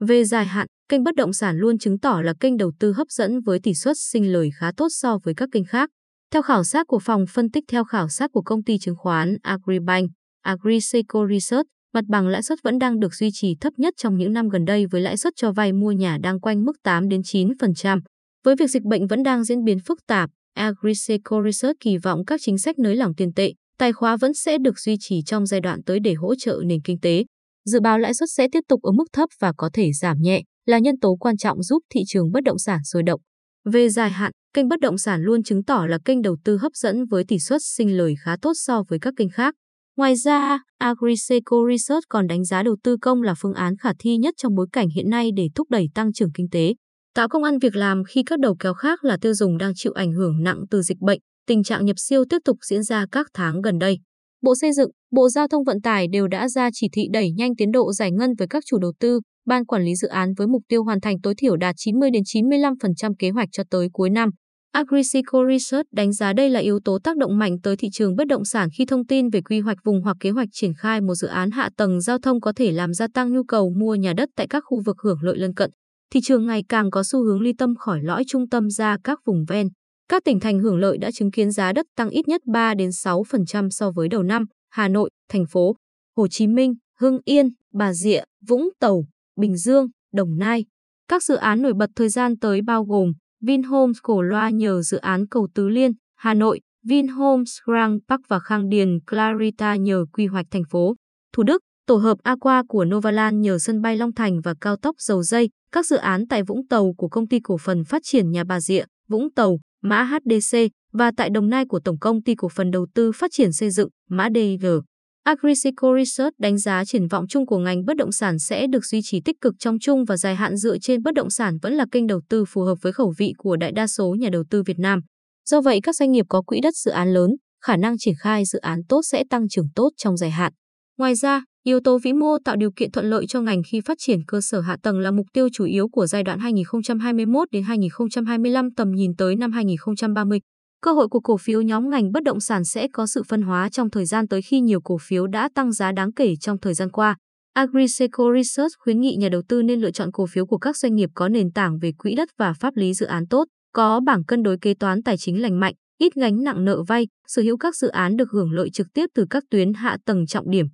Về dài hạn, kênh bất động sản luôn chứng tỏ là kênh đầu tư hấp dẫn với tỷ suất sinh lời khá tốt so với các kênh khác. Theo khảo sát của phòng phân tích theo khảo sát của công ty chứng khoán Agribank, Agriseco Research, mặt bằng lãi suất vẫn đang được duy trì thấp nhất trong những năm gần đây với lãi suất cho vay mua nhà đang quanh mức 8 đến 9%. Với việc dịch bệnh vẫn đang diễn biến phức tạp, Agriseco Research kỳ vọng các chính sách nới lỏng tiền tệ, tài khóa vẫn sẽ được duy trì trong giai đoạn tới để hỗ trợ nền kinh tế. Dự báo lãi suất sẽ tiếp tục ở mức thấp và có thể giảm nhẹ, là nhân tố quan trọng giúp thị trường bất động sản sôi động. Về dài hạn, kênh bất động sản luôn chứng tỏ là kênh đầu tư hấp dẫn với tỷ suất sinh lời khá tốt so với các kênh khác. Ngoài ra, Agriseco Research còn đánh giá đầu tư công là phương án khả thi nhất trong bối cảnh hiện nay để thúc đẩy tăng trưởng kinh tế, tạo công ăn việc làm khi các đầu kéo khác là tiêu dùng đang chịu ảnh hưởng nặng từ dịch bệnh, tình trạng nhập siêu tiếp tục diễn ra các tháng gần đây. Bộ Xây dựng, Bộ Giao thông Vận tải đều đã ra chỉ thị đẩy nhanh tiến độ giải ngân với các chủ đầu tư, ban quản lý dự án với mục tiêu hoàn thành tối thiểu đạt 90 đến 95% kế hoạch cho tới cuối năm. Agriseco Research đánh giá đây là yếu tố tác động mạnh tới thị trường bất động sản khi thông tin về quy hoạch vùng hoặc kế hoạch triển khai một dự án hạ tầng giao thông có thể làm gia tăng nhu cầu mua nhà đất tại các khu vực hưởng lợi lân cận. Thị trường ngày càng có xu hướng ly tâm khỏi lõi trung tâm ra các vùng ven. Các tỉnh thành hưởng lợi đã chứng kiến giá đất tăng ít nhất 3 đến 6% so với đầu năm. Hà Nội, thành phố, Hồ Chí Minh, Hưng Yên, Bà Rịa, Vũng Tàu, Bình Dương, Đồng Nai. Các dự án nổi bật thời gian tới bao gồm Vinhomes Cổ Loa nhờ dự án cầu Tứ Liên, Hà Nội, Vinhomes Grand Park và Khang Điền Clarita nhờ quy hoạch thành phố. Thủ Đức, tổ hợp Aqua của Novaland nhờ sân bay Long Thành và cao tốc dầu dây, các dự án tại Vũng Tàu của công ty cổ phần phát triển nhà Bà Rịa, Vũng Tàu, mã HDC và tại Đồng Nai của Tổng công ty cổ phần đầu tư phát triển xây dựng, mã DG. Agriseco Research đánh giá triển vọng chung của ngành bất động sản sẽ được duy trì tích cực trong chung và dài hạn dựa trên bất động sản vẫn là kênh đầu tư phù hợp với khẩu vị của đại đa số nhà đầu tư Việt Nam. Do vậy, các doanh nghiệp có quỹ đất dự án lớn, khả năng triển khai dự án tốt sẽ tăng trưởng tốt trong dài hạn. Ngoài ra, yếu tố vĩ mô tạo điều kiện thuận lợi cho ngành khi phát triển cơ sở hạ tầng là mục tiêu chủ yếu của giai đoạn 2021 đến 2025 tầm nhìn tới năm 2030. Cơ hội của cổ phiếu nhóm ngành bất động sản sẽ có sự phân hóa trong thời gian tới khi nhiều cổ phiếu đã tăng giá đáng kể trong thời gian qua. Agriseco Research khuyến nghị nhà đầu tư nên lựa chọn cổ phiếu của các doanh nghiệp có nền tảng về quỹ đất và pháp lý dự án tốt, có bảng cân đối kế toán tài chính lành mạnh, ít gánh nặng nợ vay, sở hữu các dự án được hưởng lợi trực tiếp từ các tuyến hạ tầng trọng điểm.